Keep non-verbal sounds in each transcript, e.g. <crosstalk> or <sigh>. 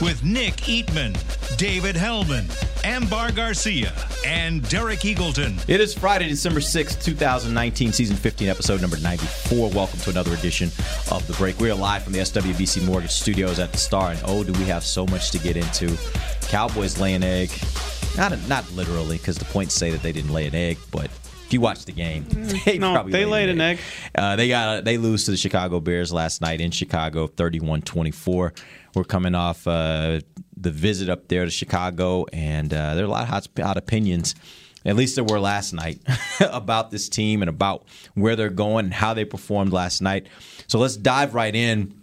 With Nick Eatman, David Helman, Ambar Garcia, and Derek Eagleton. It is Friday, December 6th, 2019, season 15, episode number 94. Welcome to another edition of The Break. We are live from the SWBC Mortgage Studios at the Star, and oh, do we have so much to get into. Cowboys lay an egg. Not, not literally, because the points say that they didn't lay an egg, but if you watch the game, <laughs> they No, they laid an egg. Uh, they got they lose to the Chicago Bears last night in Chicago, 31-24. We're coming off uh, the visit up there to Chicago, and uh, there are a lot of hot, hot opinions. At least there were last night <laughs> about this team and about where they're going and how they performed last night. So let's dive right in.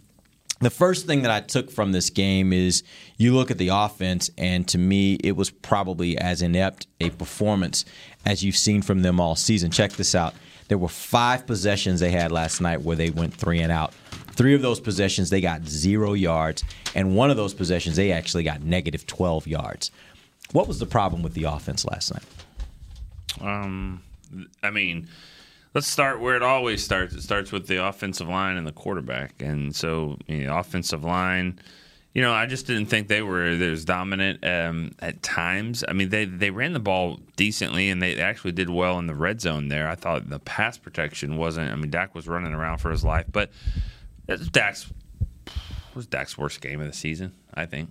The first thing that I took from this game is you look at the offense, and to me, it was probably as inept a performance as you've seen from them all season. Check this out. There were five possessions they had last night where they went three and out. Three of those possessions, they got zero yards, and one of those possessions, they actually got negative 12 yards. What was the problem with the offense last night? Um, I mean, let's start where it always starts. It starts with the offensive line and the quarterback. And so, you know, offensive line, you know, I just didn't think they were as dominant um, at times. I mean, they they ran the ball decently and they actually did well in the red zone there. I thought the pass protection wasn't. I mean, Dak was running around for his life, but Dak's was Dak's worst game of the season. I think.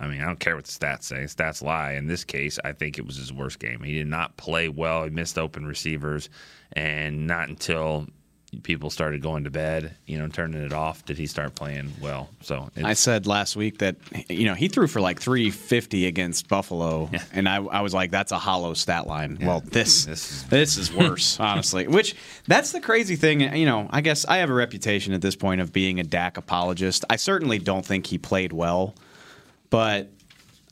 I mean, I don't care what the stats say. Stats lie. In this case, I think it was his worst game. He did not play well. He missed open receivers, and not until people started going to bed, you know, turning it off, did he start playing well. So it's, I said last week that you know he threw for like 350 against Buffalo, Yeah. and I, I was like, that's a hollow stat line. Well, this This is- this is worse, <laughs> honestly. Which that's the crazy thing. You know, I guess I have a reputation at this point of being a Dak apologist. I certainly don't think he played well, but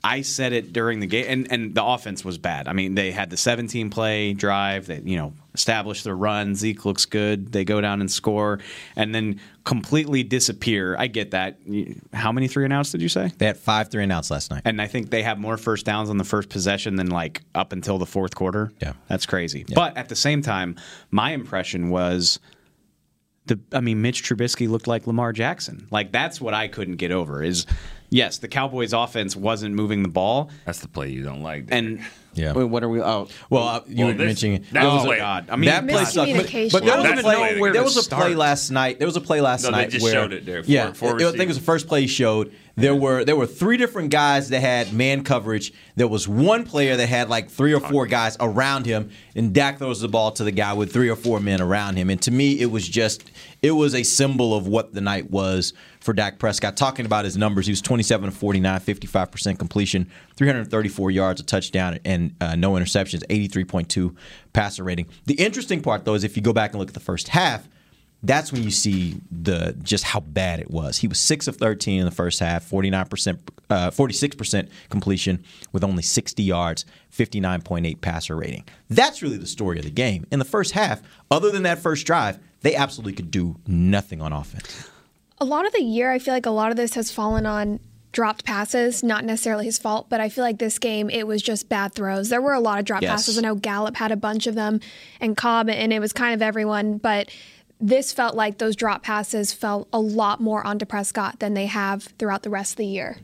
I said it during the game, and, and the offense was bad. I mean, they had the 17 play drive that, you know, established the run. Zeke looks good. They go down and score, and then completely disappear. I get that. How many three and outs did you say? They had five three and outs last night. And I think they have more first downs on the first possession than like up until the fourth quarter. Yeah. That's crazy. But at the same time, my impression was the I mean, Mitch Trubisky looked like Lamar Jackson. Like that's what I couldn't get over is yes, the Cowboys offense wasn't moving the ball. that's the play you don't like. And Yeah. Wait, what are we oh well, uh, you Well, were this- mentioning that was oh, a play. God. I mean that play sucked. But, Miscommunication. but there was a play. to where There was a play last night. There was a play last No, they night just where showed it there. yeah, Four- four I think it was the first play he showed. There were there were three different guys that had man coverage. There was one player that had like three or four guys around him, and Dak throws the ball to the guy with three or four men around him. And to me, it was just it was a symbol of what the night was for Dak Prescott. Talking about his numbers, he was 27 to 49, 55 percent completion, 334 yards, a touchdown, and uh, no interceptions, 83.2 passer rating. The interesting part though is if you go back and look at the first half that's when you see the just how bad it was. He was six of thirteen in the first half, forty nine percent, uh, forty six percent completion with only sixty yards, fifty nine point eight passer rating. That's really the story of the game. In the first half, other than that first drive, they absolutely could do nothing on offense. A lot of the year, I feel like a lot of this has fallen on dropped passes, not necessarily his fault, but I feel like this game it was just bad throws. There were a lot of drop Yes. passes. I know Gallup had a bunch of them and Cobb and it was kind of everyone, but this felt like those drop passes fell a lot more onto Prescott than they have throughout the rest of the year.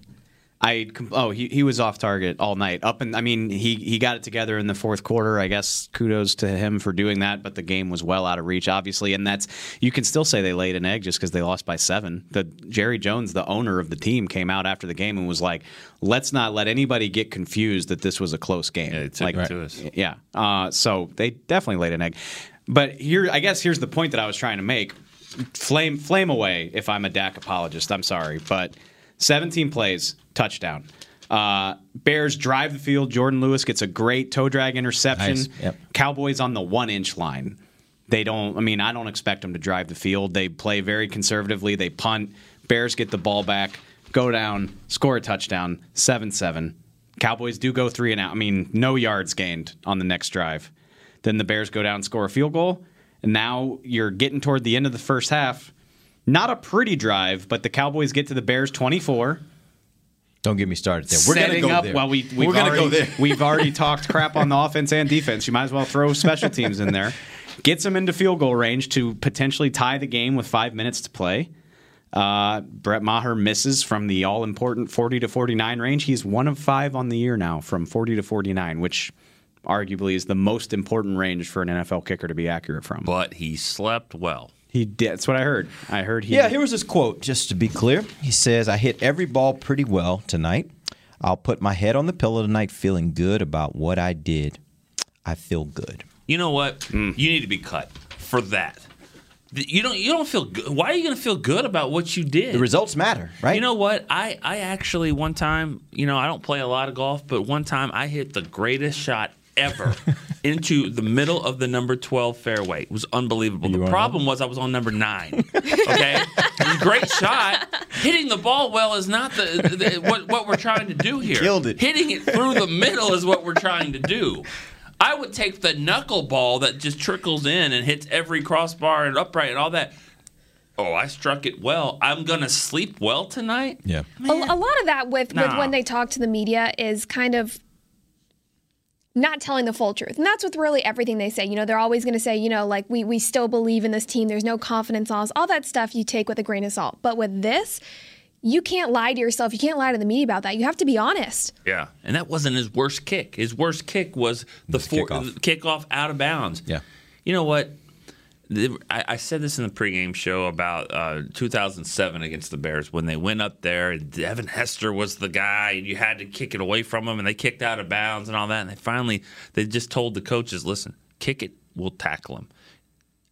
I oh he, he was off target all night. Up and I mean he he got it together in the fourth quarter. I guess kudos to him for doing that but the game was well out of reach obviously. And that's you can still say they laid an egg just because they lost by seven. The Jerry Jones the owner of the team came out after the game and was like let's not let anybody get confused that this was a close game. Yeah, like it to us. yeah. Uh, so they definitely laid an egg. But here I guess here's the point that I was trying to make. Flame flame away if I'm a Dak apologist. I'm sorry, but 17 plays, touchdown. Uh, Bears drive the field. Jourdan Lewis gets a great toe drag interception. Nice. Yep. Cowboys on the one inch line. They don't. I mean, I don't expect them to drive the field. They play very conservatively. They punt. Bears get the ball back, go down, score a touchdown, seven seven. Cowboys do go three and out. I mean, no yards gained on the next drive. Then the Bears go down score a field goal. And now you're getting toward the end of the first half. Not a pretty drive, but the Cowboys get to the Bears 24. Don't get me started there. We're going to go up. there. Well, we we've We're going to already, go there. we've already talked crap on the <laughs> offense and defense. You might as well throw special teams in there. Gets them into field goal range to potentially tie the game with five minutes to play. Uh, Brett Maher misses from the all important 40 to 49 range. He's one of five on the year now from 40 to 49, which arguably is the most important range for an NFL kicker to be accurate from. But he slept well. He did. That's what I heard. I heard he. Yeah, here was his quote, just to be clear. He says, I hit every ball pretty well tonight. I'll put my head on the pillow tonight feeling good about what I did. I feel good. You know what? Hmm. You need to be cut for that. You don't. You don't feel good. Why are you going to feel good about what you did? The results matter, right? You know what? I, I actually one time, you know, I don't play a lot of golf, but one time I hit the greatest shot ever into the middle of the number 12 fairway. It was unbelievable. The on problem was I was on number 9. Okay? it was a great shot. Hitting the ball well is not the, the what what we're trying to do here. Killed it. Hitting it through the middle is what we're trying to do. I would take the knuckleball that just trickles in and hits every crossbar and upright and all that. Oh, I struck it well. I'm gonna sleep well tonight. Yeah. A, a lot of that with, with when they talk to the media is kind of not telling the full truth. And that's with really everything they say. You know, they're always going to say, you know, like we we still believe in this team. There's no confidence loss. All that stuff you take with a grain of salt. But with this, you can't lie to yourself. You can't lie to the media about that. You have to be honest. Yeah, and that wasn't his worst kick. His worst kick was the four, kickoff. kickoff out of bounds. Yeah. You know what? I, said this in the pregame show about uh, 2007 against the Bears when they went up there and Devin Hester was the guy and you had to kick it away from him and they kicked out of bounds and all that and they finally they just told the coaches, listen, kick it, we'll tackle him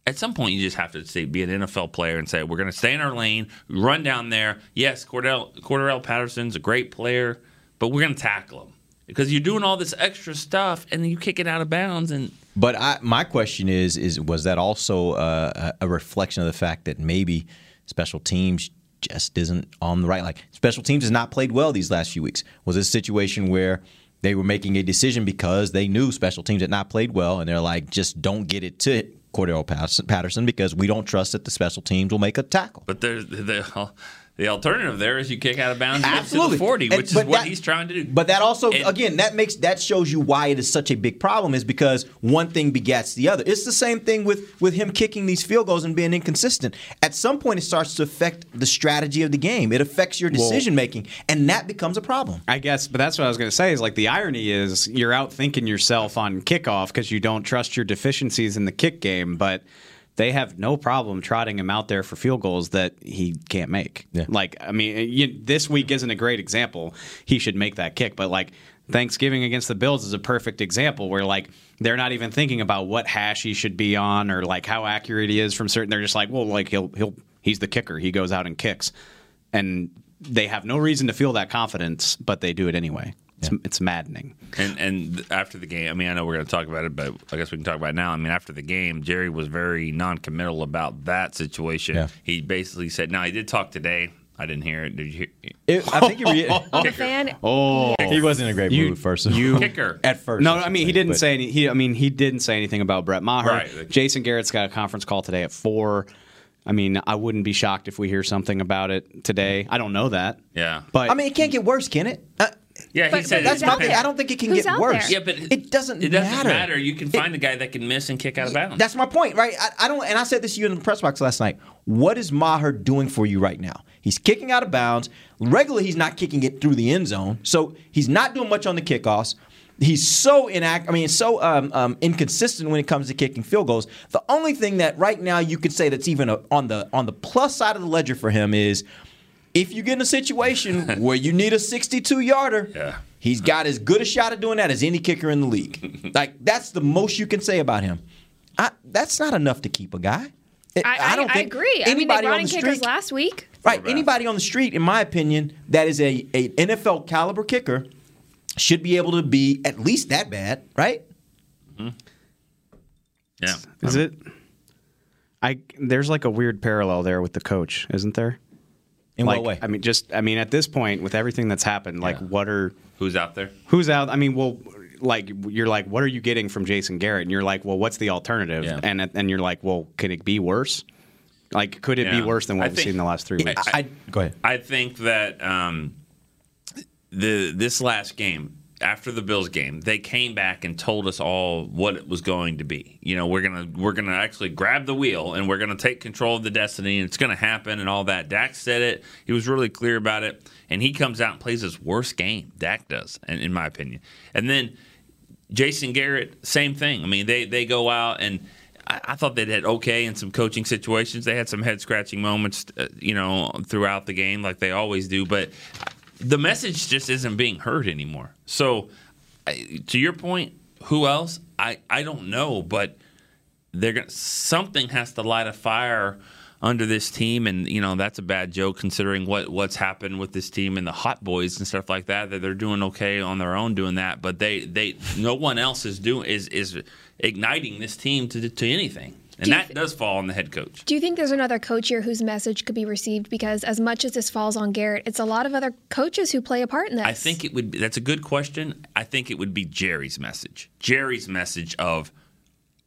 at some point you just have to say, be an NFL player and say we're going to stay in our lane, run down there. Yes, Cordell Cordarrelle Patterson's a great player, but we're going to tackle him because you're doing all this extra stuff and you kick it out of bounds and But I, my question is, is was that also a a reflection of the fact that maybe special teams just isn't on the right? Like special teams has not played well these last few weeks. Was this a situation where they were making a decision because they knew special teams had not played well, and they're like, just don't get it to Cordarrelle Patterson- because we don't trust that the special teams will make a tackle. but there's the the alternative there is you kick out of bounds and get to Absolutely. the 40, And- which is what that- he's trying to do. But that also, And- again, that makes that shows you why it is such a big problem. Is because one thing begets the other. It's the same thing with with him kicking these field goals and being inconsistent. At some point, it starts to affect the strategy of the game. It affects your decision making, and that becomes a problem. I guess, but that's what I was going to say. Is like the irony is you're out thinking yourself on kickoff because you don't trust your deficiencies in the kick game, but they have no problem trotting him out there for field goals that he can't make. Yeah. Like, I mean, you, this week isn't a great example. He should make that kick, but like Thanksgiving against the Bills is a perfect example where like they're not even thinking about what hash he should be on or like how accurate he is from certain. They're just like, well, like he'll he'll he's the kicker. He goes out and kicks, and they have no reason to feel that confidence, but they do it anyway. It's, it's maddening. And and after the game, I mean, I know we're going to talk about it, but I guess we can talk about it now. I mean, after the game, Jerry was very non-committal about that situation. Yeah. He basically said, "Now he did talk today. I didn't hear it. Did you hear?" It, I think you re- <laughs> The fan. <laughs> Oh, he wasn't in a great You- mood first. you- Kicker. <laughs> at first. no, I mean he didn't but- say any. He, I mean he didn't say anything about Brett Maher. Right. Jason Garrett's got a conference call today at four. I mean, I wouldn't be shocked if we hear something about it today. I don't know that. Yeah. But I mean, it can't get worse, can it? Uh, Yeah, he But- said but that's my out thing. I don't think it can Who's get worse. there? Yeah, but it doesn't. It doesn't matter. matter. You can find a guy that can miss and kick out of bounds. That's my point, right? I, I don't, and I said this to you in the press box last night. What is Maher doing for you right now? He's kicking out of bounds. Regularly, he's not kicking it through the end zone, so he's not doing much on the kickoffs. He's so inact. I mean, so um, um, inconsistent when it comes to kicking field goals. The only thing that right now you could say that's even a, on the on the plus side of the ledger for him is if you get in a situation <laughs> where you need a 62 yarder. Yeah. He's got as good a shot at doing that as any kicker in the league. <laughs> like that's the most you can say about him. I, that's not enough to keep a guy. I, I, I, agree. I mean, they brought in kickers last week. Right. bad. Anybody on the street, in my opinion, that is a, a NFL caliber kicker should be able to be at least that bad, right? Mm-hmm. yeah. is um, it? I there's like a weird parallel there with the coach, isn't there? In like, what way? I mean, just I mean, at this point, with everything that's happened, like, Yeah. what are Who's out there? who's out? I mean, well, like you're like, what are you getting from Jason Garrett? And you're like, well, what's the alternative? Yeah. And and you're like, well, can it be worse? Like, could it be worse than what I we've think- seen in the last three weeks? I, go ahead. I think that um, the this last game after the Bills game, they came back and told us all what it was going to be. You know, we're gonna we're gonna actually grab the wheel and we're gonna take control of the destiny, and it's gonna happen and all that. Dak said it. He was really clear about it, and he comes out and plays his worst game. Dak does, in, in my opinion. And then Jason Garrett, same thing. I mean, they they go out and. I thought they had okay in some coaching situations. They had some head scratching moments, uh, you know, throughout the game, like they always do. But the message just isn't being heard anymore. So, I- to your point, who else? I, I don't know, but they're gonna, something has to light a fire under this team, and you know that's a bad joke considering what what's happened with this team and the hot boys and stuff like that. That they're doing okay on their own doing that, but they they no one else is doing is is igniting this team to to anything, and Do that th- does fall on the head coach. Do you think there's another coach here whose message could be received? Because as much as this falls on Garrett, it's a lot of other coaches who play a part in this. I think it would. Be, that's a good question. I think it would be Jerry's message. Jerry's message of,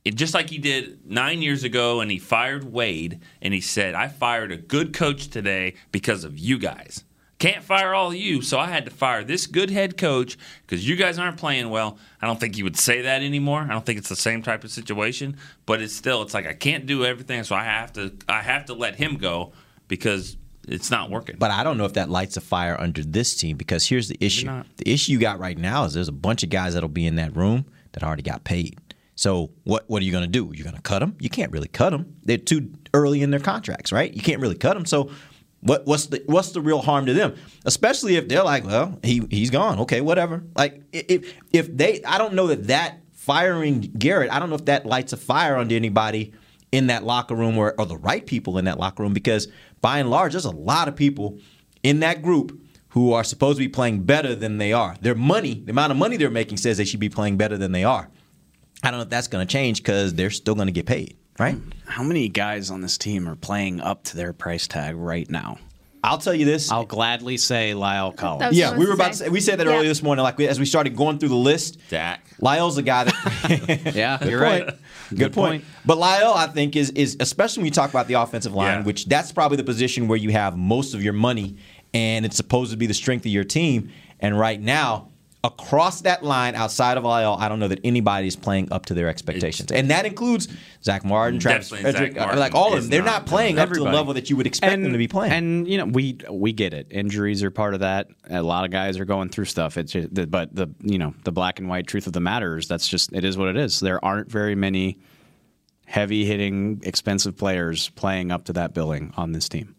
it, just like he did nine years ago, and he fired Wade, and he said, "I fired a good coach today because of you guys. Can't fire all of you, so I had to fire this good head coach because you guys aren't playing well." I don't think he would say that anymore. I don't think it's the same type of situation, but it's still. It's like I can't do everything, so I have to. I have to let him go because it's not working. But I don't know if that lights a fire under this team because here's the issue. The issue you got right now is there's a bunch of guys that'll be in that room that already got paid. So what what are you going to do? You're going to cut them? You can't really cut them. They're too early in their contracts, right? You can't really cut them. So what what's the what's the real harm to them? Especially if they're like, well, he he's gone. Okay, whatever. Like if if they, I don't know that that firing Garrett. I don't know if that lights a fire under anybody in that locker room or, or the right people in that locker room because by and large, there's a lot of people in that group who are supposed to be playing better than they are. Their money, the amount of money they're making says they should be playing better than they are. I don't know if that's going to change because they're still going to get paid, right? Hmm. How many guys on this team are playing up to their price tag right now? I'll tell you this. I'll gladly say La'el Collins. Yeah, we were gonna about to say. say, we said that Yeah. earlier this morning. Like we, as we started going through the list, Dak. La'el's the guy that. <laughs> <laughs> Yeah, Good you're point. right. Good, point. But Lyle, I think, is is especially when you talk about the offensive line, Yeah. which that's probably the position where you have most of your money, and it's supposed to be the strength of your team. And right now, across that line, outside of La'el, I don't know that anybody is playing up to their expectations, and that includes Zack Martin, Travis Frederick, Zach uh, like all of them. They're not not playing up to the level that you would expect them to be playing. And you know, we we get it. Injuries are part of that. A lot of guys are going through stuff. It's just, the- but the you know the black and white truth of the matter is that's just it is what it is. There aren't very many heavy hitting, expensive players playing up to that billing on this team.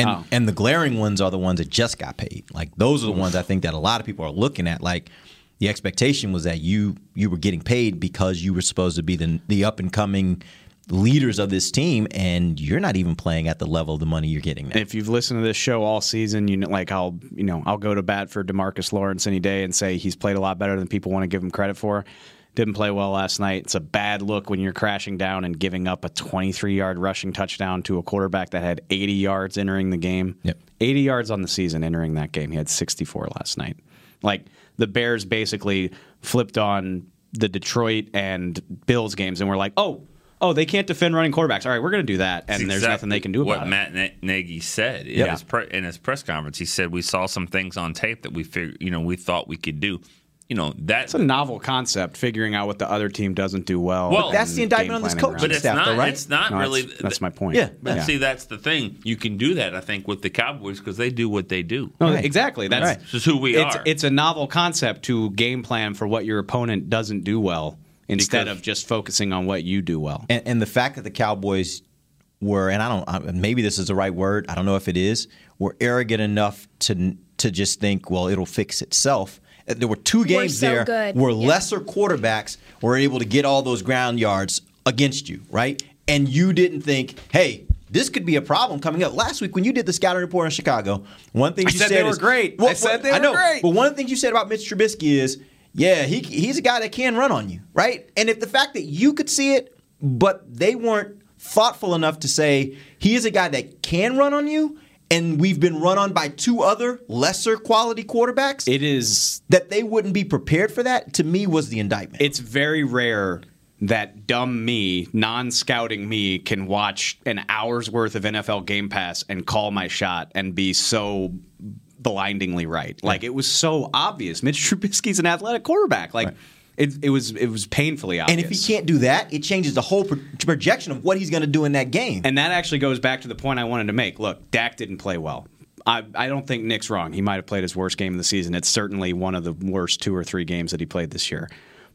And Oh. and the glaring ones are the ones that just got paid. Like those are the ones I think that a lot of people are looking at. Like the expectation was that you you were getting paid because you were supposed to be the the up and coming leaders of this team, and you're not even playing at the level of the money you're getting now. If you've listened to this show all season, you know, like I'll, you know, I'll go to bat for Demarcus Lawrence any day and say he's played a lot better than people want to give him credit for. Didn't play well last night. It's a bad look when you're crashing down and giving up a 23 yard rushing touchdown to a quarterback that had 80 yards entering the game. Yep. 80 yards on the season entering that game. He had 64 last night. Like the Bears basically flipped on the Detroit and Bills games and we're like, oh, oh, they can't defend running quarterbacks. All right, we're going to do that, and It's there's nothing they can do what about it. Matt Na- Nagy said in, Yeah. his pre- in his press conference. He said we saw some things on tape that we figured, you know, we thought we could do. You know, that's It's a novel concept, figuring out what the other team doesn't do well. Well, and that's the indictment on this planning coach. but it's staff, not. though, right? It's not No, really. That's, that's my point. Yeah, But see, that's the thing. You can do that, I think, with the Cowboys because they do what they do. No, exactly. That's Right. This is who we it's, are. It's a novel concept to game plan for what your opponent doesn't do well, instead Because- of just focusing on what you do well. and, and the fact that the Cowboys were, and I don't, I, maybe this is the right word. I don't know if it is. Were arrogant enough to to just think, well, it'll fix itself. Uh, There were two games so there good. where Yeah. lesser quarterbacks were able to get all those ground yards against you, right? And you didn't think, hey. This could be a problem coming up. Last week, when you did the scouting report in Chicago, one thing I you said they were is- great. I said they I were know, great. But one of the things you said about Mitch Trubisky is, yeah, he he's a guy that can run on you, right? And if the fact that you could see it, but they weren't thoughtful enough to say he is a guy that can run on you, and we've been run on by two other lesser quality quarterbacks, It is that they wouldn't be prepared for that, to me, was the indictment. it's very rare that dumb me, non-scouting me, can watch an hour's worth of NFL Game Pass and call my shot and be so blindingly right. Like it was so obvious. Mitch Trubisky's an athletic quarterback. Like it, it was it was painfully obvious. and if he can't do that, it changes the whole pro- projection of what he's going to do in that game. And that actually goes back to the point I wanted to make. Look, Dak didn't play well. I, I don't think Nick's wrong. He might have played his worst game of the season. It's certainly one of the worst two or three games that he played this year.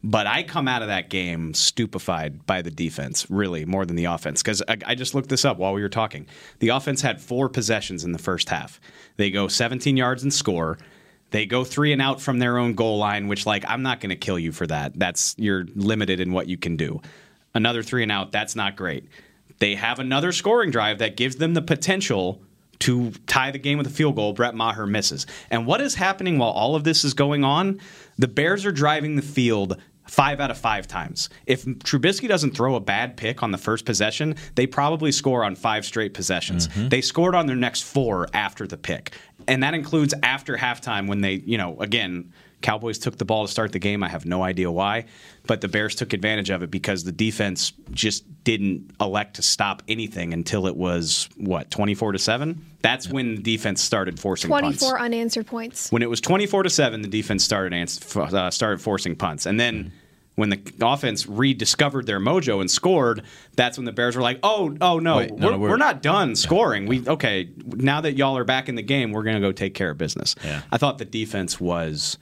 But I come out of that game stupefied by the defense, really, more than the offense. Because I, I just looked this up while we were talking. The offense had four possessions in the first half. They go 17 yards and score. They go three and out from their own goal line, which, like, I'm not going to kill you for that. That's you're limited in what you can do. Another three and out, that's not great. They have another scoring drive that gives them the potential to tie the game with a field goal. Brett Maher misses. And what is happening while all of this is going on? The Bears are driving the field five out of five times. If Trubisky doesn't throw a bad pick on the first possession, they probably score on five straight possessions. Mm-hmm. They scored on their next four after the pick. And that includes after halftime when they, you know, again, Cowboys took the ball to start the game. I have no idea why, but the Bears took advantage of it because the defense just didn't elect to stop anything until it was what twenty four to seven. That's when the defense started forcing punts. 24 unanswered points. When it was twenty four to seven, the defense started ans- uh, started forcing punts, and then. When the offense rediscovered their mojo and scored, that's when the Bears were like, "Oh, oh no, Wait, no, we're, no, we're, we're- not done scoring. We okay now that y'all are back in the game, we're going to go take care of business." Yeah. I thought the defense was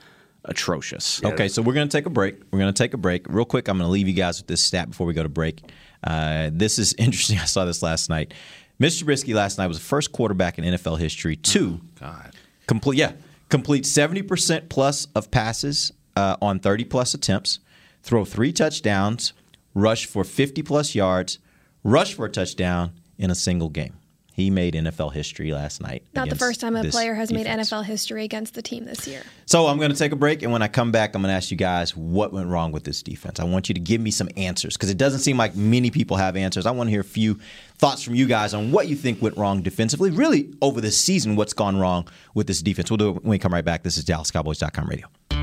atrocious. Okay, so we're going to take a break. We're going to take a break. Real quick, I'm going to leave you guys with this stat before we go to break. Uh, this is <laughs> interesting. I saw this last night. Mr. Trubisky last night was the first quarterback in NFL history to God. complete, yeah, complete 70% plus of passes uh, on 30 plus attempts, throw three touchdowns, rush for 50 plus yards, rush for a touchdown in a single game. He made NFL history last night. Not the first time a player has made. NFL history against the team this year. So I'm going to take a break, and when I come back, I'm going to ask you guys what went wrong with this defense. I want you to give me some answers because it doesn't seem like many people have answers. I want to hear a few thoughts from you guys on what you think went wrong defensively, really over the season, what's gone wrong with this defense. We'll do it when we come right back. This is DallasCowboys.com radio.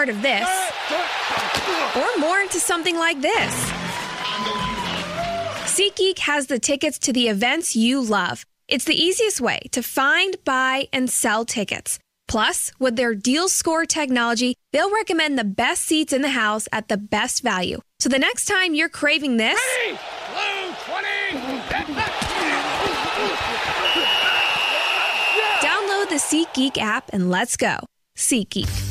of this or more into something like this, SeatGeek has the tickets to the events you love. It's the easiest way to find, buy, and sell tickets. Plus, with their deal score technology, they'll recommend the best seats in the house at the best value. So the next time you're craving this, download the SeatGeek app and let's go. SeatGeek.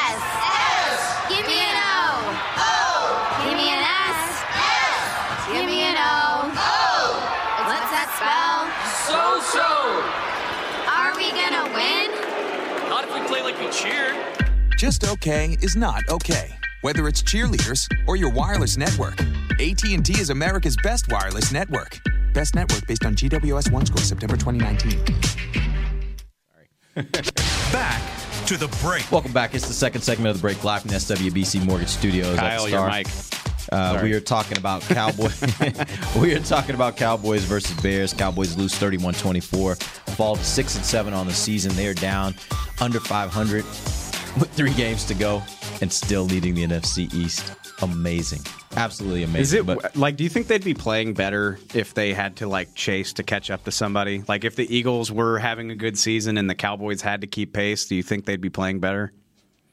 if we play like we cheer. Just okay is not okay. Whether it's cheerleaders or your wireless network, AT&T is America's best wireless network. Best network based on GWS One score September 2019. Sorry. <laughs> Back to the break. Welcome back. It's the second segment of the break live from SWBC Mortgage Studios. at Kyle, the your mic. Uh, we are talking about Cowboys. <laughs> <laughs> we are talking about Cowboys versus Bears. Cowboys lose 31-24, fall to six and seven on the season. They are down under 500 with three games to go. and still leading the NFC East. Amazing. Absolutely amazing. Is it But like? Do you think they'd be playing better if they had to like chase to catch up to somebody? Like if the Eagles were having a good season and the Cowboys had to keep pace, do you think they'd be playing better?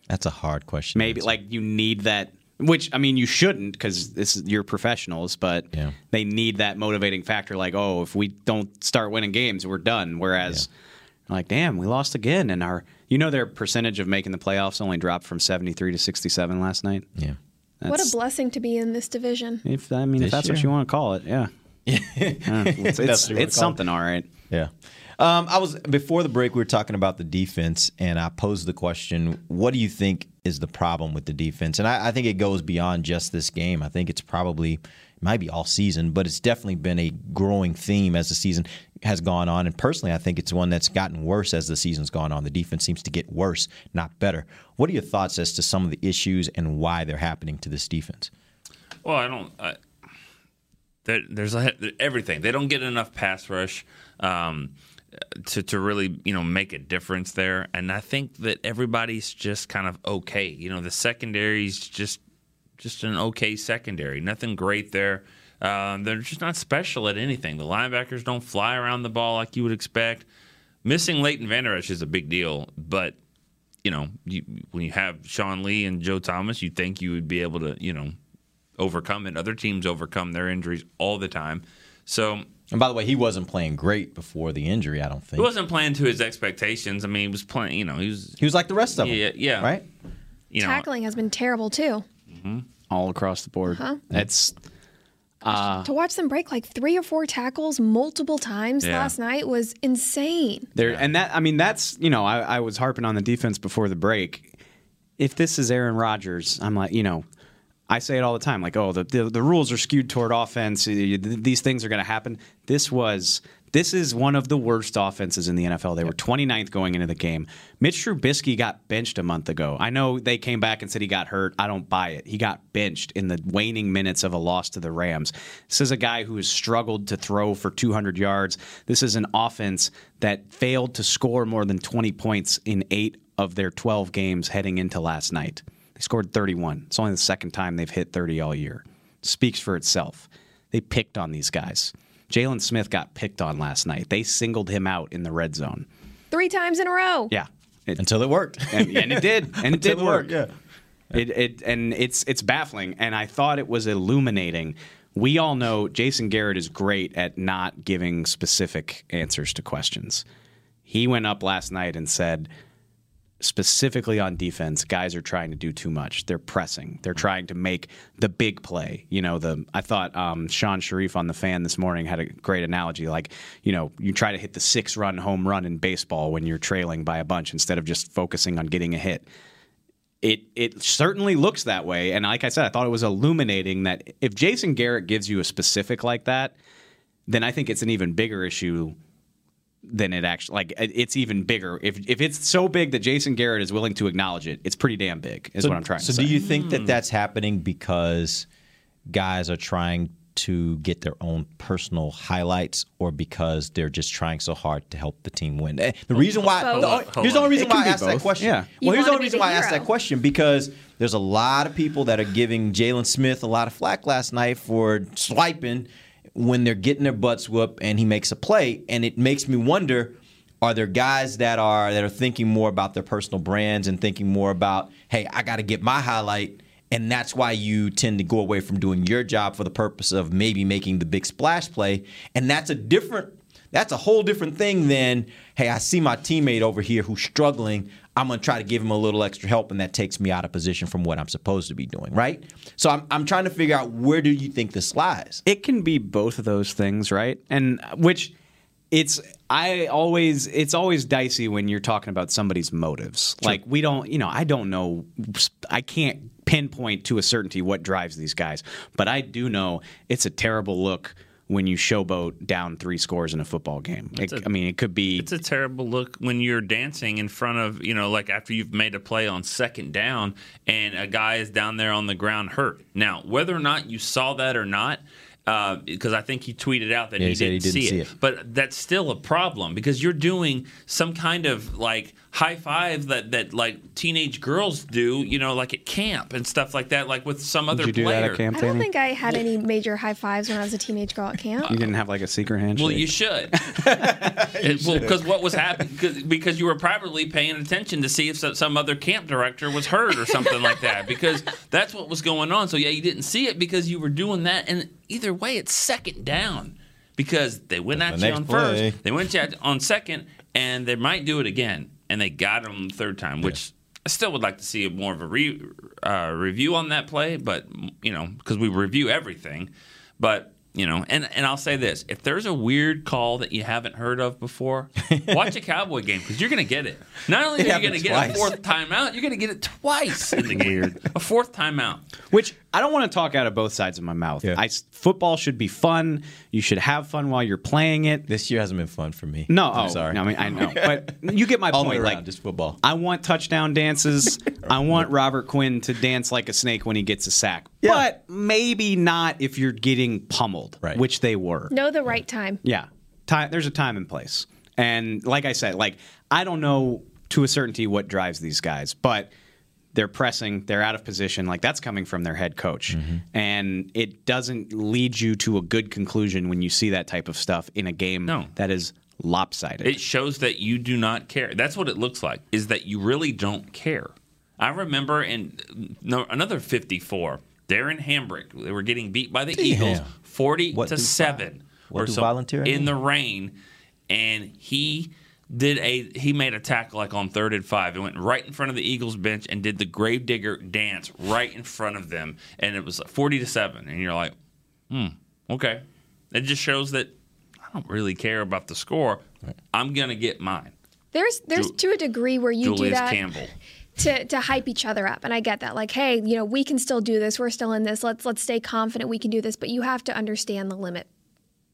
that's a hard question. Maybe like you need that. Which I mean, you shouldn't because this is you're professionals, but Yeah. they need that motivating factor. Like, oh, if we don't start winning games, we're done. Whereas, like, damn, we lost again, and our you know their percentage of making the playoffs only dropped from seventy three to sixty seven last night. Yeah. what a blessing to be in this division. If I mean, This if that's what you want to call it, yeah. <laughs> Yeah, it's it's, what you wanna it's call it. something, all right. Yeah. Um, I was before the break. We were talking about the defense, and I posed the question: What do you think is the problem with the defense? And I, I think it goes beyond just this game. I think it's probably it might be all season, but it's definitely been a growing theme as the season has gone on. And personally, I think it's one that's gotten worse as the season's gone on. The defense seems to get worse, not better. What are your thoughts as to some of the issues and why they're happening to this defense? Well, I don't. I, there, there's a, everything. They don't get enough pass rush um, to to really you know make a difference there. And I think that everybody's just kind of okay. You know, the secondary's just just an okay secondary. Nothing great there. Um, they're just not special at anything. The linebackers don't fly around the ball like you would expect. Missing Leighton Vander Esch is a big deal, but you know, you, when you have Sean Lee and Joe Thomas, you think you would be able to, you know, overcome it. Other teams overcome their injuries all the time. So And by the way, he wasn't playing great before the injury. I don't think he wasn't playing to his expectations. I mean, he was playing. You know, he was. He was like the rest of them. Yeah, yeah. Right. You know, Tackling has been terrible too. All across the board. Huh? It's uh, To watch them break like three or four tackles multiple times Yeah. last night was insane. There and that I mean that's you know I, I was harping on the defense before the break. If this is Aaron Rodgers, I'm like you know I say it all the time like oh the the, the rules are skewed toward offense. These things are going to happen. This was this is one of the worst offenses in the NFL. They were 29th going into the game. Mitch Trubisky got benched a month ago. I know they came back and said he got hurt. I don't buy it. He got benched in the waning minutes of a loss to the Rams. This is a guy who has struggled to throw for 200 yards. This is an offense that failed to score more than 20 points in eight of their 12 games heading into last night. They scored 31. It's only the second time they've hit 30 all year. Speaks for itself. They picked on these guys. Jaylon Smith got picked on last night. They singled him out in the red zone. Three times in a row. Yeah. It- Until it worked. and, and it did, <laughs> and it did Until it work. worked, yeah. It, it and it's it's baffling, and I thought it was illuminating. We all know Jason Garrett is great at not giving specific answers to questions. He went up last night and said, specifically on defense, guys are trying to do too much. They're pressing. They're trying to make the big play. You know, the I thought um, Shan Shariff on the fan this morning had a great analogy. Like, you know, you try to hit the six run home run in baseball when you're trailing by a bunch instead of just focusing on getting a hit. It it certainly looks that way, and like I said, I thought it was illuminating that if Jason Garrett gives you a specific like that, then I think it's an even bigger issue than it actually like it's even bigger if if it's so big that Jason Garrett is willing to acknowledge it it's pretty damn big is so, what I'm trying so to say. So do you think that that's happening because guys are trying to get their own personal highlights or because they're just trying so hard to help the team win? Eh, The reason why the- Hold here's the only reason why I be asked that question. Yeah. You Well, here's the only reason the why I asked that question because there's a lot of people that are giving Jaylon Smith a lot of flack last night for swiping when they're getting their butts whooped and he makes a play, and it makes me wonder are there guys that are that are thinking more about their personal brands and thinking more about hey i got to get my highlight and that's why you tend to go away from doing your job for the purpose of maybe making the big splash play? And that's a different that's a whole different thing than hey i see my teammate over here who's struggling i'm going to try to give him a little extra help and that takes me out of position from what i'm supposed to be doing right so i'm, I'm trying to figure out where do you think this lies it can be both of those things, right? And which it's I always it's always dicey when you're talking about somebody's motives. Like we don't, you know, I don't know I can't pinpoint to a certainty what drives these guys, but I do know it's a terrible look when you showboat down three scores in a football game. It, a- I mean, it could be It's a terrible look when you're dancing in front of, you know, like after you've made a play on second down and a guy is down there on the ground hurt. Now, whether or not you saw that or not, Uh, because I think he tweeted out that Yeah, he, he said didn't, he didn't see, see it. it. But that's still a problem because you're doing some kind of like high five that that like teenage girls do, you know, like at camp and stuff like that, like with some other you do player. that at camp, I don't Danny? think I had any major high fives when I was a teenage girl at camp. You didn't have like a secret handshake. Well, you should. <laughs> <laughs> It- well, because what was happening? Cause, you were probably paying attention to see if some other camp director was hurt or something like that. Because that's what was going on. So yeah, you didn't see it because you were doing that. And either way, it's second down because they went at The you on play. first, they went at you on second, and they might do it again. And they got on the third time, which. I still would like to see more of a re, uh, review on that play, but you know, because we review everything. But you know, and and I'll say this: if there's a weird call that you haven't heard of before, <laughs> watch a Cowboy game because you're going to get it. Not only It are you going to get a fourth timeout, you're going to get it twice in the <laughs> game. A fourth timeout. Which I don't want to talk out of both sides of my mouth. I s football should be fun. You should have fun while you're playing it. This year hasn't been fun for me. No, I'm oh, sorry. no, I mean I know, but you get my <laughs> All point. around, Like just football. I want touchdown dances. I want Robert Quinn to dance like a snake when he gets a sack. But maybe not if you're getting pummeled, Right. which they were. Know the right time. Yeah. Time, there's a time and place. And like I said, like I don't know to a certainty what drives these guys, but they're pressing, they're out of position. Like that's coming from their head coach. Mm-hmm. And it doesn't lead you to a good conclusion when you see that type of stuff in a game No. that is lopsided. It shows that you do not care. That's what it looks like. Is that you really don't care. I remember in no, another 54, they're in Hambrick. They were getting beat by the Damn. Eagles, 40 What to do seven, what or do so volunteer in mean? the rain, and he did a he made a tackle like on third and five. It went right in front of the Eagles bench and did the gravedigger dance right in front of them, and it was 40 to seven. And you're like, hmm, okay. It just shows that I don't really care about the score. I'm gonna get mine. There's there's Ju- to a degree where you do that Campbell. to to hype each other up, and I get that. Like, hey, you know, we can still do this. We're still in this. Let's let's stay confident we can do this. But you have to understand the limit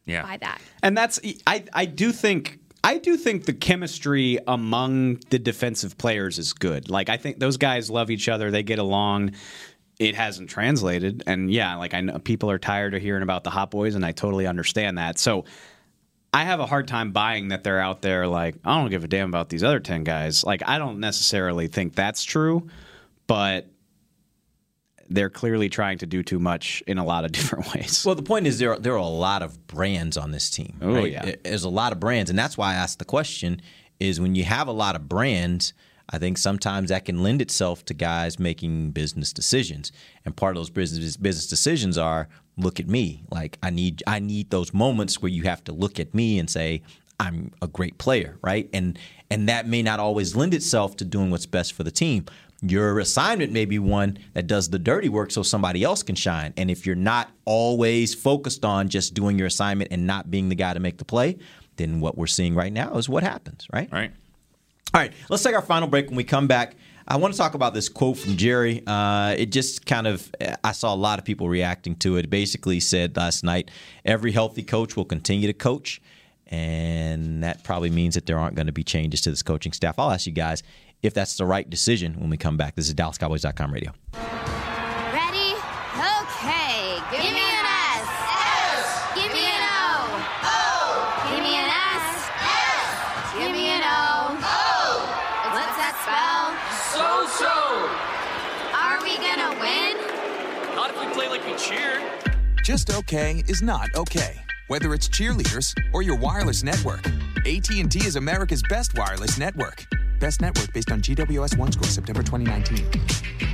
Yeah. by that. And that's I I do think I do think the chemistry among the defensive players is good. Like I think those guys love each other. They get along. It hasn't translated, and yeah, like I know people are tired of hearing about the hot boys, and I totally understand that. So I have a hard time buying that they're out there like I don't give a damn about these other ten guys. Like I don't necessarily think that's true, but they're clearly trying to do too much in a lot of <laughs> different ways. Well, the point is there are, there are a lot of brands on this team. Oh, right? yeah. there's a lot of brands, and that's why I asked the question: is when you have a lot of brands, I think sometimes that can lend itself to guys making business decisions, and part of those business business decisions are look at me. Like I need I need those moments where you have to look at me and say I'm a great player, right? And and that may not always lend itself to doing what's best for the team. Your assignment may be one that does the dirty work so somebody else can shine. And if you're not always focused on just doing your assignment and not being the guy to make the play, then what we're seeing right now is what happens, right? Right. All right, let's take our final break. When we come back, I want to talk about this quote from Jerry. Uh, it just kind of, I saw a lot of people reacting to it. It basically said last night, every healthy coach will continue to coach. And that probably means that there aren't going to be changes to this coaching staff. I'll ask you guys if that's the right decision when we come back. This is DallasCowboys.com radio. Ready? Okay. Give, me an S. S. Give me an O. O. Give me an S. S. Give me an O. O. What's that spell? So so. Are we gonna win? Not if we play like we cheer. Just okay is not okay. Whether it's cheerleaders or your wireless network, AT&T is America's best wireless network. Best network based on GWS One Score September 2019.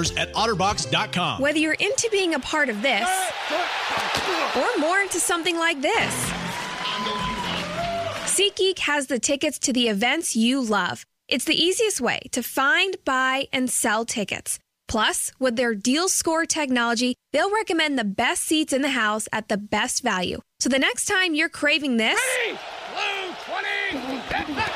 at otterbox.com. Whether you're into being a part of this or more into something like this, SeatGeek has the tickets to the events you love. It's the easiest way to find, buy, and sell tickets. Plus, with their deal score technology, they'll recommend the best seats in the house at the best value. So the next time you're craving this, download the <laughs>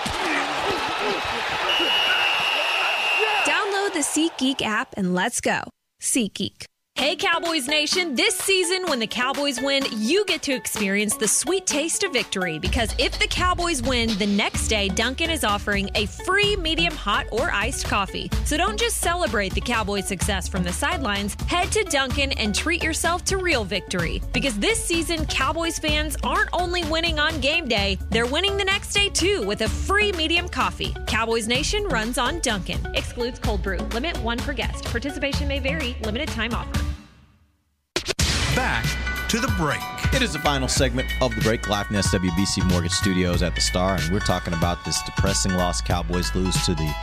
SeatGeek app and let's go. SeatGeek. Hey, Cowboys Nation. This season, when the Cowboys win, you get to experience the sweet taste of victory because if the Cowboys win, the next day, Dunkin' is offering a free medium hot or iced coffee. So don't just celebrate the Cowboys' success from the sidelines. Head to Dunkin' and treat yourself to real victory because this season, Cowboys fans aren't only winning on game day, they're winning the next day too with a free medium coffee. Cowboys Nation runs on Dunkin'. Excludes cold brew. Limit one per guest. Participation may vary. Limited time offer. Back to the break. It is the final segment of the break live from the SWBC Mortgage Studios at the Star, and we're talking about this depressing loss. Cowboys lose to the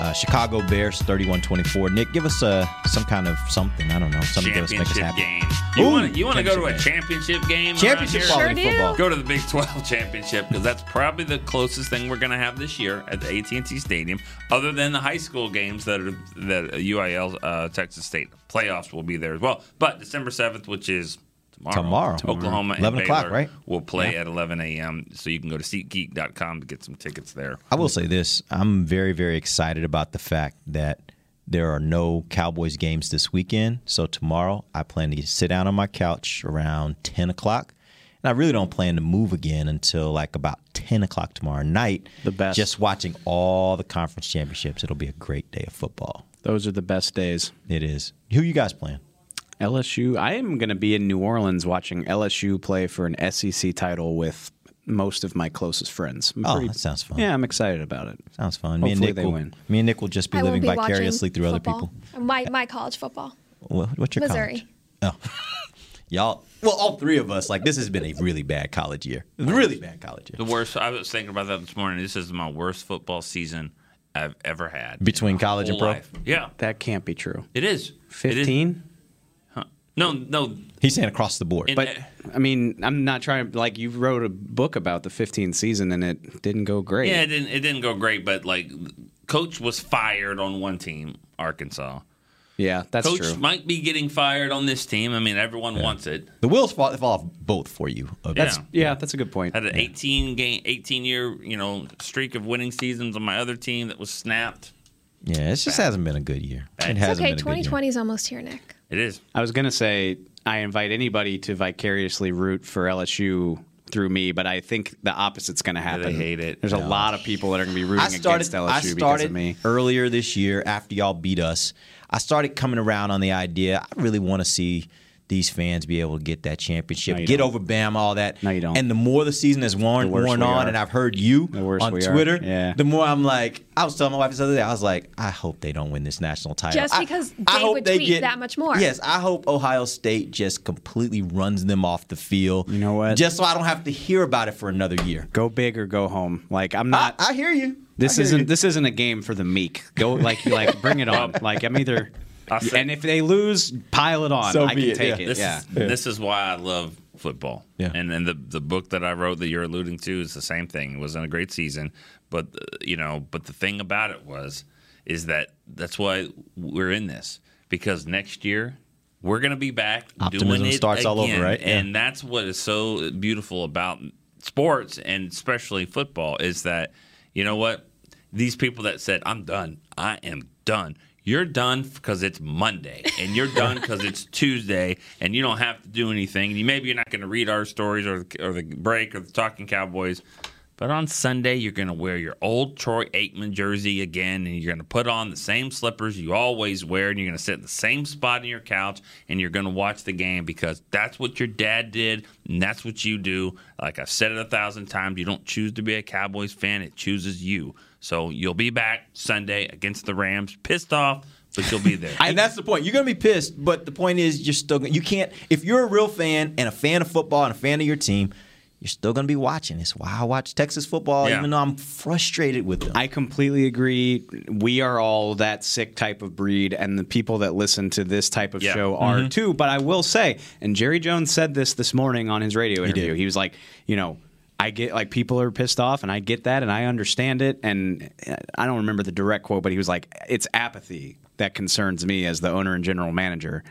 uh, Chicago Bears, 31-24. Nick, give us uh, some kind of something. I don't know, something to make us championship happy. game. You want to you want to go to a championship championship game? Championship here? Sure football. Go to the Big 12 championship because that's probably the closest thing we're going to have this year at the AT&T Stadium, other than the high school games that are that UIL uh, Texas State playoffs will be there as well. But December 7th, which is tomorrow, Tomorrow. Oklahoma, and 11 o'clock, Baylor right? Will play Yeah. at 11 a.m. So you can go to SeatGeek.com to get some tickets there. I will say this: I'm very, very excited about the fact that there are no Cowboys games this weekend. So tomorrow, I plan to sit down on my couch around 10 o'clock, and I really don't plan to move again until like about 10 o'clock tomorrow night. The best. Just watching all the conference championships. It'll be a great day of football. Those are the best days. It is. Who you guys playing? LSU. I am going to be in New Orleans watching LSU play for an SEC title with most of my closest friends. I'm Oh, that sounds fun. Yeah, I'm excited about it. Sounds fun. Me and Hopefully Nick they will, win. Me and Nick will just be I living be vicariously through other people. My, my college football. What, what's your Missouri. college? Oh, <laughs> y'all. Well, all three of us. Like this has been a really bad college year. Really bad college year. The worst. I was thinking about that this morning. This is my worst football season I've ever had Between college and pro? life. Yeah, That can't be true. it is. It is. 15? Huh. No, no. He's saying across the board. In- But I mean, I'm not trying to like you wrote a book about the 15 season and it didn't go great. Yeah, it didn't. It didn't go great, but like, coach was fired on one team, Arkansas. Yeah, that's coach true. might be getting fired on this team. I mean, everyone wants it. The wheels fall, fall off both for you. Uh, That's yeah, that's a good point. Had an 18 game, 18 year, you know, streak of winning seasons on my other team that was snapped. Yeah, it just hasn't been a good year. It It's hasn't okay. been a good year. 2020 is almost here, Nick. It is. I was gonna say I invite anybody to vicariously root for LSU through me, but I think the opposite's going to happen. I hate it. There's a No. lot of people that are going to be rooting I started. against LSU I because started of me. earlier this year after y'all beat us. I started coming around on the idea. I really want to see these fans be able to get that championship, No, get don't. over Bam, all that. No, you don't. And the more the season has worn, worn on, are. and I've heard you on. Twitter, Yeah. the more I'm like, I was telling my wife this other day, I was like, I hope they don't win this national title. Just I- because I Dave hope would they tweet get- that much more. Yes, I hope Ohio State just completely runs them off the field. You know what? Just so I don't have to hear about it for another year. Go big or go home. Like I'm not. I hear you. This hear isn't you. this isn't a game for the meek. Go like you like bring it on. <laughs> Like I'm either. I'll say- and if they lose, pile it on. So I can it, take yeah. it. This yeah. is this is why I love football. Yeah. And and the the book that I wrote that you're alluding to is the same thing. It wasn't a great season, but uh, you know, but the thing about it was is that that's why we're in this because next year we're going to be back Optimism doing it starts all over, right? Yeah. And that's what is so beautiful about sports and especially football is that you know what these people that said I'm done, I am done. You're done because it's Monday, and you're done <laughs> because it's Tuesday, and you don't have to do anything. You maybe you're not going to read our stories or or the break or the Talking Cowboys, but on Sunday you're going to wear your old Troy Aikman jersey again, and you're going to put on the same slippers you always wear, and you're going to sit in the same spot in your couch, and you're going to watch the game because that's what your dad did, and that's what you do. Like I've said it a thousand times, you don't choose to be a Cowboys fan; it chooses you. So you'll be back Sunday against the Rams, pissed off, but you'll be there. <laughs> and that's the point. You're gonna be pissed, but the point is, you're still you can't. If you're a real fan and a fan of football and a fan of your team, you're still gonna be watching. It's why I watch Texas football, Yeah. even though I'm frustrated with them. I completely agree. We are all that sick type of breed, and the people that listen to this type of Yeah. show are Mm-hmm. too. But I will say, and Jerry Jones said this this morning on his radio interview. He, was like, you know, I get like people are pissed off, and I get that, and I understand it. And I don't remember the direct quote, but he was like, it's apathy. that concerns me as the owner and general manager.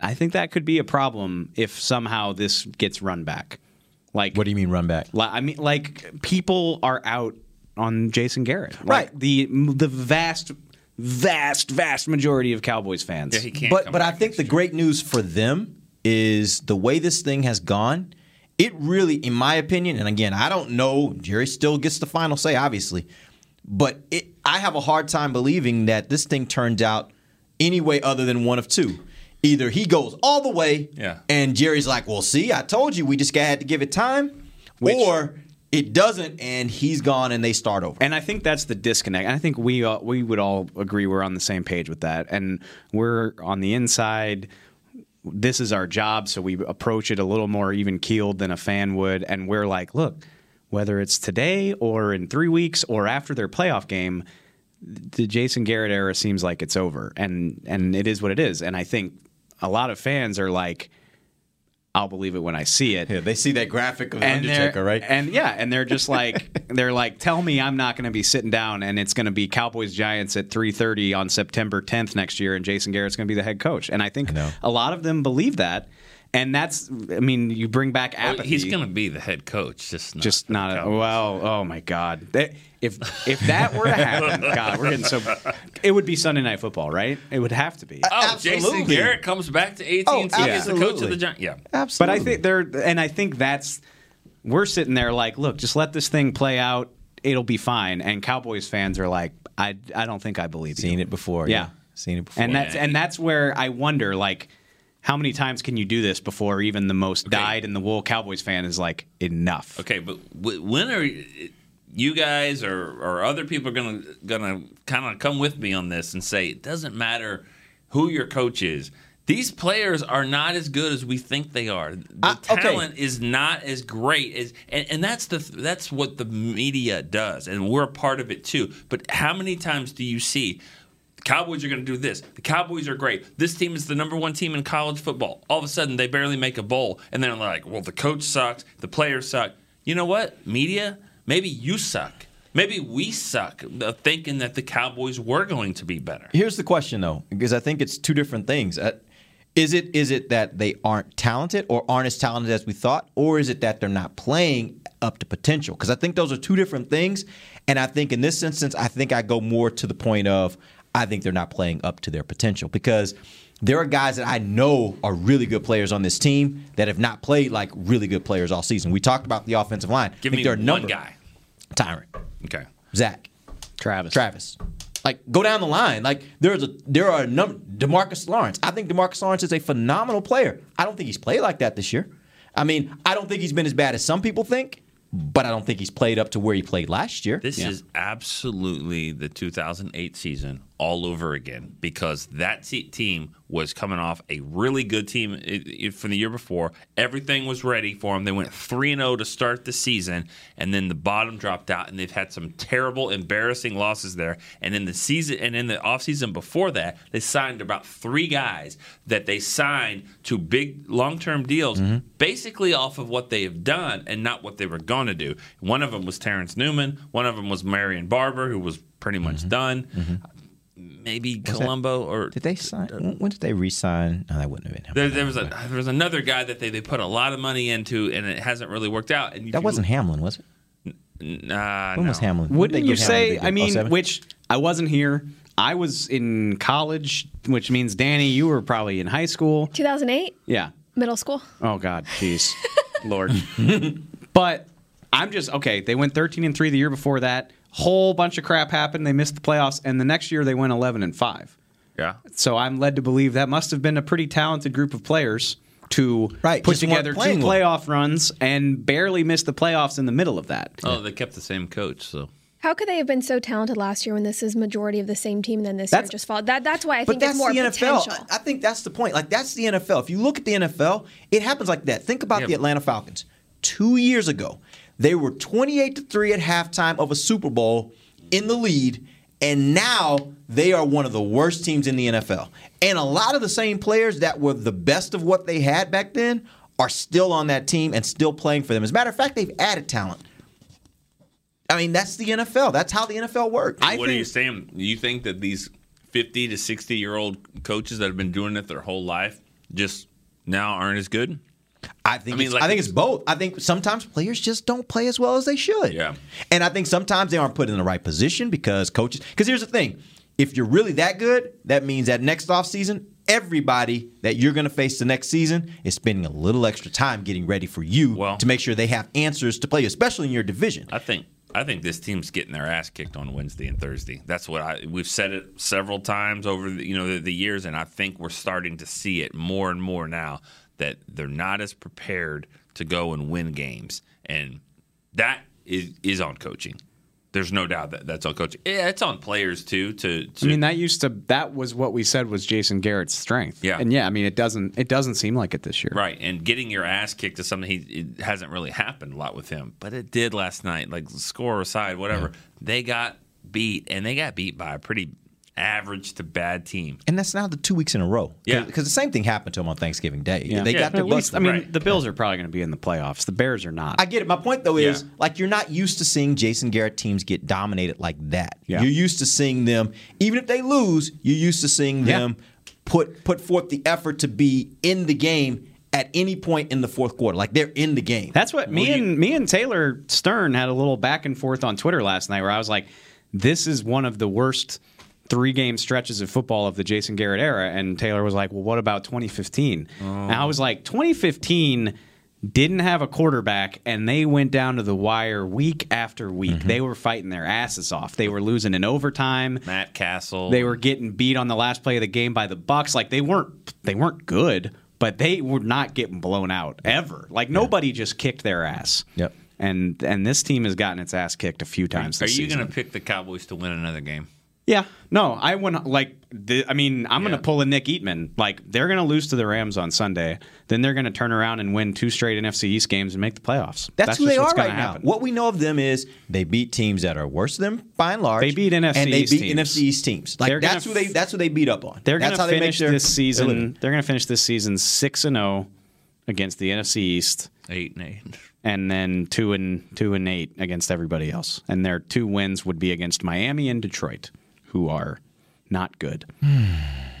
I think that could be a problem if somehow this gets run back. Like, what do you mean run back? I mean, like people are out on Jason Garrett. Right. Like, the the vast, vast, vast majority of Cowboys fans. Yeah, he can't. But but I think the great news for them is the way this thing has gone. It really, in my opinion, and again, I don't know. Jerry still gets the final say, obviously, but it, I have a hard time believing that this thing turns out any way other than one of two. Either he goes all the way, Yeah. and Jerry's like, "Well, see, I told you, we just had to give it time," or it doesn't, and he's gone, and they start over. And I think that's the disconnect. And I think we uh, we would all agree we're on the same page with that. And we're on the inside. This is our job, so we approach it a little more even keeled than a fan would. And we're like, look, whether it's today or in three weeks or after their playoff game, the Jason Garrett era seems like it's over, and and it is what it is. And I think a lot of fans are like, I'll believe it when I see it. Yeah, they see that graphic of And Undertaker, right? And yeah, and they're just like <laughs> they're like, tell me I'm not going to be sitting down, and it's going to be Cowboys Giants at 3:30 on September 10th next year, and Jason Garrett's going to be the head coach. And I think a lot of them believe that, and that's I mean, you bring back Well, apathy. he's going to be the head coach, just not just not a, well. Oh my God! That- if if that were to happen, <laughs> God, we're getting so. It would be Sunday Night Football, right? It would have to be. Uh, oh, Jason Garrett comes back to AT&T Oh, as the coach of the Giants. Yeah, absolutely. But I think they're, and I think that's, we're sitting there like, look, just let this thing play out. It'll be fine. And Cowboys fans are like, I, I don't think I believe it. Seen it before. Yeah. Seen it before. And that's, and that's where I wonder, like, how many times can you do this before even the most dyed in the wool Cowboys fan is like, enough? Okay, but w- when are you guys or, or other people are gonna gonna kind of come with me on this and say it doesn't matter who your coach is? These players are not as good as we think they are. The uh, talent is not as great as, and, and that's the that's what the media does, and we're a part of it too. But how many times do you see? Cowboys are going to do this. The Cowboys are great. This team is the number one team in college football. All of a sudden, they barely make a bowl, and they're like, "Well, the coach sucks. The players suck." You know what, media? Maybe you suck. Maybe we suck, uh, thinking that the Cowboys were going to be better. Here's the question though, because I think it's two different things. Uh, Is it is it that they aren't talented or aren't as talented as we thought, or is it that they're not playing up to potential? Because I think those are two different things. And I think in this instance, I think I go more to the point of I think they're not playing up to their potential because there are guys that I know are really good players on this team that have not played like really good players all season. We talked about the offensive line. Give I think me there are a one number- guy. Tyron. Okay. Zack. Travis. Travis. Like go down the line. Like there's a there are a number Demarcus Lawrence. I think Demarcus Lawrence is a phenomenal player. I don't think he's played like that this year. I mean, I don't think he's been as bad as some people think, but I don't think he's played up to where he played last year. This is absolutely the 2008 season all over again because that te- team was coming off a really good team it, it- from the year before. Everything was ready for them. They went 3 0 to start the season, and then the bottom dropped out, and they've had some terrible, embarrassing losses there. And in the season and in the offseason before that, they signed about three guys that they signed to big long term deals mm-hmm. basically off of what they have done and not what they were going to do. One of them was Terrence Newman, one of them was Marion Barber, who was pretty much mm-hmm. done. Mm-hmm. Maybe Was that- Colombo or Did they sign? When did they re-sign? No, that wouldn't have been him. there, there was a there was another guy that they, they put a lot of money into and it hasn't really worked out. And That you- wasn't Hamlin, was it? Nah, uh, When was. Hamlin? Wouldn't they you say? I mean, 07? which I wasn't here. I was in college, which means Danny, you were probably in high school. 2008, Yeah. middle school. Oh God, jeez, <laughs> Lord. but I'm just okay. They went 13 and three the year before that. Whole bunch of crap happened. They missed the playoffs, and the next year they went 11 and five. Yeah. So I'm led to believe that must have been a pretty talented group of players to Right, put together two playing well. playoff runs and barely miss the playoffs in the middle of that. Oh, they kept the same coach, so How could they have been so talented last year when this is majority of the same team? than this year That's- just fall. That that's why I think that's more the NFL. potential. I I think that's the point. Like that's the NFL. If you look at the NFL, it happens like that. Think about Yeah, the Atlanta Falcons. Two years ago, they were 28 to three at halftime of a Super Bowl in the lead, and now they are one of the worst teams in the NFL. And a lot of the same players that were the best of what they had back then are still on that team and still playing for them. As a matter of fact, they've added talent. I mean, that's the NFL. That's how the NFL works. what are you saying? You think that these 50 to 60 year old coaches that have been doing it their whole life just now aren't as good? I think I mean, it's, like- I think it's both. I think sometimes players just don't play as well as they should. Yeah. And I think sometimes they aren't put in the right position because coaches. Because here's the thing: if you're really that good, that means that next offseason, everybody that you're going to face the next season is spending a little extra time getting ready for you to make sure they have answers to play, especially in your division. I think I think this team's getting their ass kicked on Wednesday and Thursday. That's what I we've said it several times over the, you know the, the years, and I think we're starting to see it more and more now that they're not as prepared to go and win games, and that is is on coaching. There's no doubt that that's on coaching. Yeah, it's on players too. To, to I mean, that used to that was what we said was Jason Garrett's strength. Yeah. and yeah, I mean, it doesn't it doesn't seem like it this year. Right, and getting your ass kicked is something he it hasn't really happened a lot with him, but it did last night. Like score aside, whatever, they got beat, and they got beat by a pretty average to bad team. And that's now the two weeks in a row. Yeah. Because the same thing happened to them on Thanksgiving Day. Yeah. They got at their least. I mean, right. the Bills are probably going to be in the playoffs. The Bears are not. I get it. My point though is like you're not used to seeing Jason Garrett teams get dominated like that. Yeah. You're used to seeing them, even if they lose, you're used to seeing Yeah. them put put forth the effort to be in the game at any point in the fourth quarter. Like they're in the game. That's what me and me and Taylor Stern had a little back and forth on Twitter last night, where I was like, "This is one of the worst three game stretches of football of the Jason Garrett era," and Taylor was like, "Well, what about 2015?" And I was like, "2015." Didn't have a quarterback, and they went down to the wire week after week. Mm-hmm. They were fighting their asses off. They were losing in overtime. Matt Cassel. They were getting beat on the last play of the game by the Bucs. Like they weren't they weren't good, but they were not getting blown out ever. Like nobody just kicked their ass. Yep. And and this team has gotten its ass kicked a few times. Are you going to pick the Cowboys to win another game? Yeah. No, I went like the, I mean, I'm going to pull a Nick Eatman. Like they're going to lose to the Rams on Sunday, then they're going to turn around and win two straight NFC East games and make the playoffs. That's, who they are gonna right now. What we know of them is they beat teams that are worse than them by and large. They beat NFC and they East beat teams. NFC East teams. Like They're gonna that's who they that's who they beat up on. They're going to finish their- this season. living. They're going to finish this season six and zero against the NFC East, Eight and eight. and then two and two and eight against everybody else. And their two wins would be against Miami and Detroit, who are not good.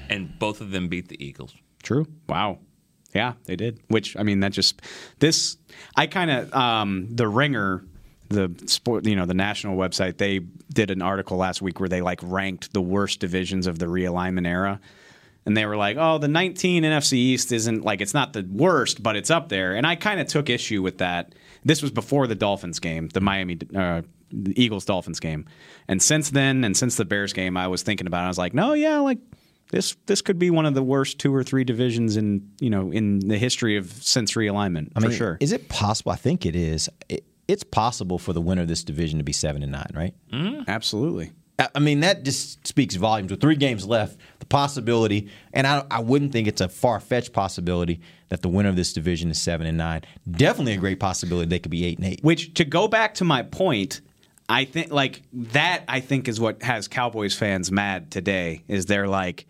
And both of them beat the Eagles. True. Wow. Yeah, they did. Which I mean, that just this. I kind of um, the Ringer, the sport, you know, the national website. They did an article last week where they like ranked the worst divisions of the realignment era, and they were like, "Oh, the 19 NFC East isn't like it's not the worst, but it's up there." And I kind of took issue with that. This was before the Dolphins game, the Miami. Uh, the Eagles Dolphins game, and since then, and since the Bears game, I was thinking about. it. I was like, no, yeah, like this this could be one of the worst two or three divisions in you know in the history of since realignment I for mean, sure. Is it possible? I think it is. It, it's possible for the winner of this division to be seven and nine, right? Mm-hmm. Absolutely. I I mean, that just speaks volumes. With three games left, the possibility, and I, I wouldn't think it's a far fetched possibility that the winner of this division is seven and nine. Definitely a great possibility they could be eight and eight. Which to go back to my point, I think like that. I think is what has Cowboys fans mad today. Is they're like,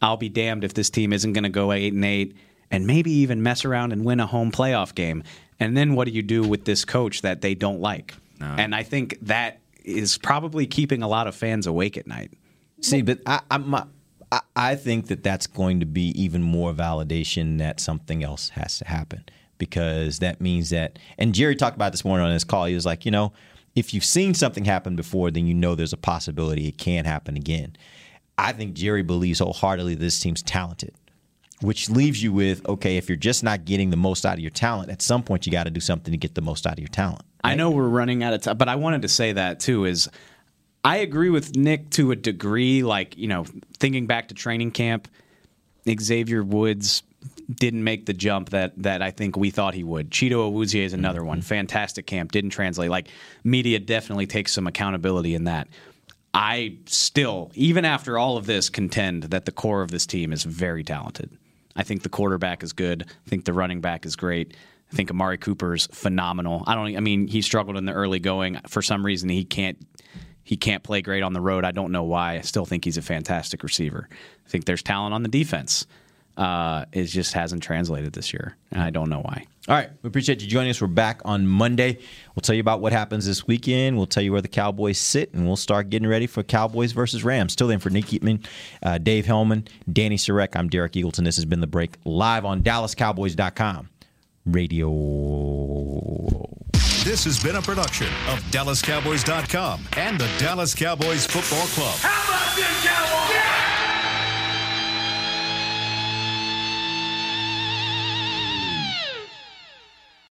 I'll be damned if this team isn't going to go eight and eight, and maybe even mess around and win a home playoff game. And then what do you do with this coach that they don't like? And I think that is probably keeping a lot of fans awake at night. See, but I, I'm, I, I think that that's going to be even more validation that something else has to happen because that means that. And Jerry talked about this morning on his call. He was like, you know, if you've seen something happen before, then you know there's a possibility it can happen again. I think Jerry believes wholeheartedly this team's talented, which leaves you with okay, if you're just not getting the most out of your talent, at some point you got to do something to get the most out of your talent. I know we're running out of time, but I wanted to say that too. Is I agree with Nick to a degree. Like you know, thinking back to training camp, Xavier Woods didn't make the jump that that I think we thought he would. Chido Awuzie is another mm-hmm. one. Fantastic camp, didn't translate. Like media definitely takes some accountability in that. I still, even after all of this, contend that the core of this team is very talented. I think the quarterback is good. I think the running back is great. I think Amari Cooper's phenomenal. I don't. I mean, he struggled in the early going for some reason. He can't. He can't play great on the road. I don't know why. I still think he's a fantastic receiver. I think there's talent on the defense. Uh, it just hasn't translated this year, and I don't know why. All right. We appreciate you joining us. We're back on Monday. We'll tell you about what happens this weekend. We'll tell you where the Cowboys sit, and we'll start getting ready for Cowboys versus Rams. Till then, for Nick Eatman, uh, Dave Helman, Danny Sarek, I'm Derek Eagleton. This has been The Break live on DallasCowboys.com radio. This has been a production of DallasCowboys.com and the Dallas Cowboys Football Club. How about this, Cowboys?